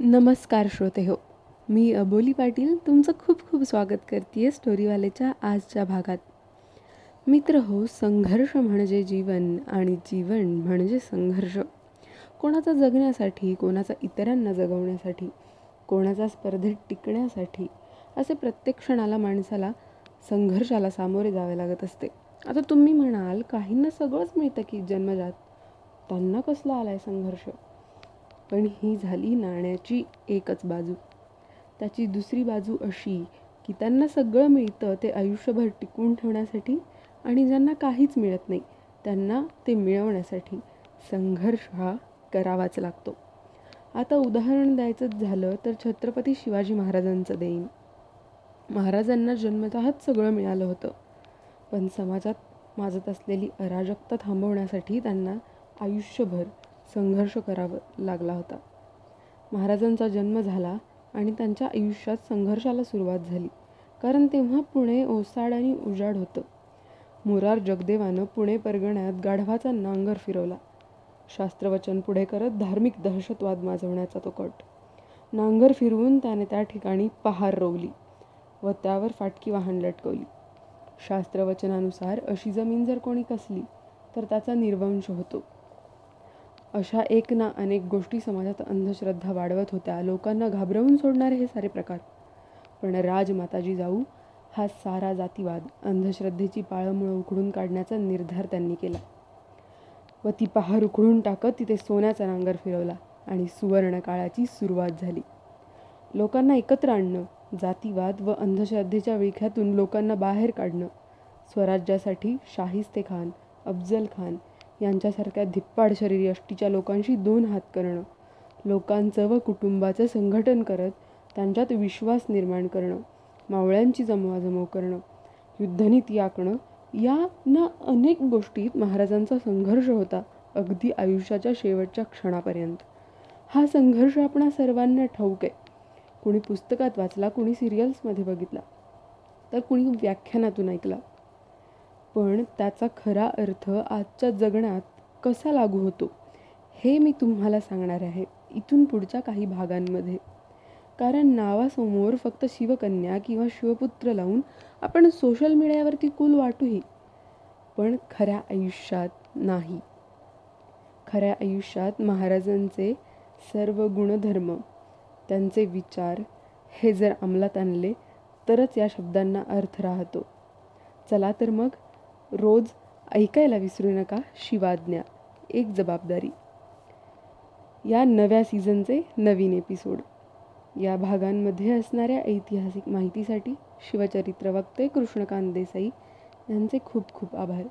नमस्कार श्रोते हो मी अबोली पाटील तुमचं खूप खूप स्वागत करते आहे स्टोरीवालेच्या आजच्या भागात. मित्र हो संघर्ष म्हणजे जीवन आणि जीवन म्हणजे संघर्ष. कोणाचा जगण्यासाठी कोणाचा इतरांना जगवण्यासाठी कोणाचा स्पर्धेत टिकण्यासाठी असे प्रत्येक क्षणाला माणसाला संघर्षाला सामोरे जावे लागत असते. आता तुम्ही म्हणाल काहींना सगळंच मिळतं की जन्मजात. त्यांना कसला आहे संघर्ष? पण ही झाली नाण्याची एकच बाजू. त्याची दुसरी बाजू अशी की त्यांना सगळं मिळतं ते आयुष्यभर टिकवून ठेवण्यासाठी आणि ज्यांना काहीच मिळत नाही त्यांना ते मिळवण्यासाठी संघर्ष हा करावाच लागतो. आता उदाहरण द्यायचंच झालं तर छत्रपती शिवाजी महाराजांचं देईन. महाराजांना जन्मतःच सगळं मिळालं होतं पण समाजात माजत असलेली अराजकता थांबवण्यासाठी त्यांना आयुष्यभर संघर्ष करावा लागला होता. महाराजांचा जन्म झाला आणि त्यांच्या आयुष्यात संघर्षाला सुरुवात झाली. कारण तेव्हा पुणे ओसाड आणि उजाड होतं. मुरार जगदेवानं पुणे परगण्यात गाढवाचा नांगर फिरवला. शास्त्रवचन पुढे करत धार्मिक दहशतवाद माजवण्याचा तो कट. नांगर फिरवून त्याने त्या ठिकाणी पहार रोवली व त्यावर फाटकी वाहन लटकवली. शास्त्रवचनानुसार अशी जमीन जर कोणी कसली तर त्याचा निर्वंश होतो. अशा एक ना अनेक गोष्टी समाजात अंधश्रद्धा वाढवत होत्या. लोकांना घाबरवून सोडणारे हे सारे प्रकार. पण राजमाताजी जाऊ हा सारा जातीवाद अंधश्रद्धेची पाळंमुळं उखडून काढण्याचा निर्धार त्यांनी केला. व ती पहार उखडून टाकत तिथे सोन्याचा नांगर फिरवला आणि सुवर्णकाळाची सुरुवात झाली. लोकांना एकत्र आणणं जातीवाद व अंधश्रद्धेच्या विळख्यातून लोकांना बाहेर काढणं स्वराज्यासाठी शाहिस्ते खान अफजल खान यांच्यासारख्या धिप्पाड शरीर यष्टीच्या लोकांशी दोन हात करणं लोकांचं व कुटुंबाचं संघटन करत त्यांच्यात विश्वास निर्माण करणं मावळ्यांची जमवाजमव करणं युद्धनीती आखणं या ना अनेक गोष्टीत महाराजांचा संघर्ष होता अगदी आयुष्याच्या शेवटच्या क्षणापर्यंत. हा संघर्ष आपणा सर्वांना ठाऊक आहे. कुणी पुस्तकात वाचला कुणी सिरियल्समध्ये बघितला तर कुणी व्याख्यानातून ऐकला. पण त्याचा खरा अर्थ आजच्या जगण्यात कसा लागू होतो हे मी तुम्हाला सांगणार आहे इथून पुढच्या काही भागांमध्ये. कारण नावासमोर फक्त शिवकन्या किंवा शिवपुत्र लावून आपण सोशल मीडियावरती कुल वाटूही पण खऱ्या आयुष्यात नाही. खऱ्या आयुष्यात महाराजांचे सर्व गुणधर्म त्यांचे विचार हे जर अंमलात आणले तरच या शब्दांना अर्थ राहतो. चला तर मग रोज ऐकायला विसरू नका शिवाज्ञा एक जबाबदारी. या नव्या सीझनचे नवीन एपिसोड या भागांमध्ये असणाऱ्या ऐतिहासिक माहितीसाठी शिवचरित्र वक्ते कृष्णकांत देसाई यांचे खूप खूप आभार.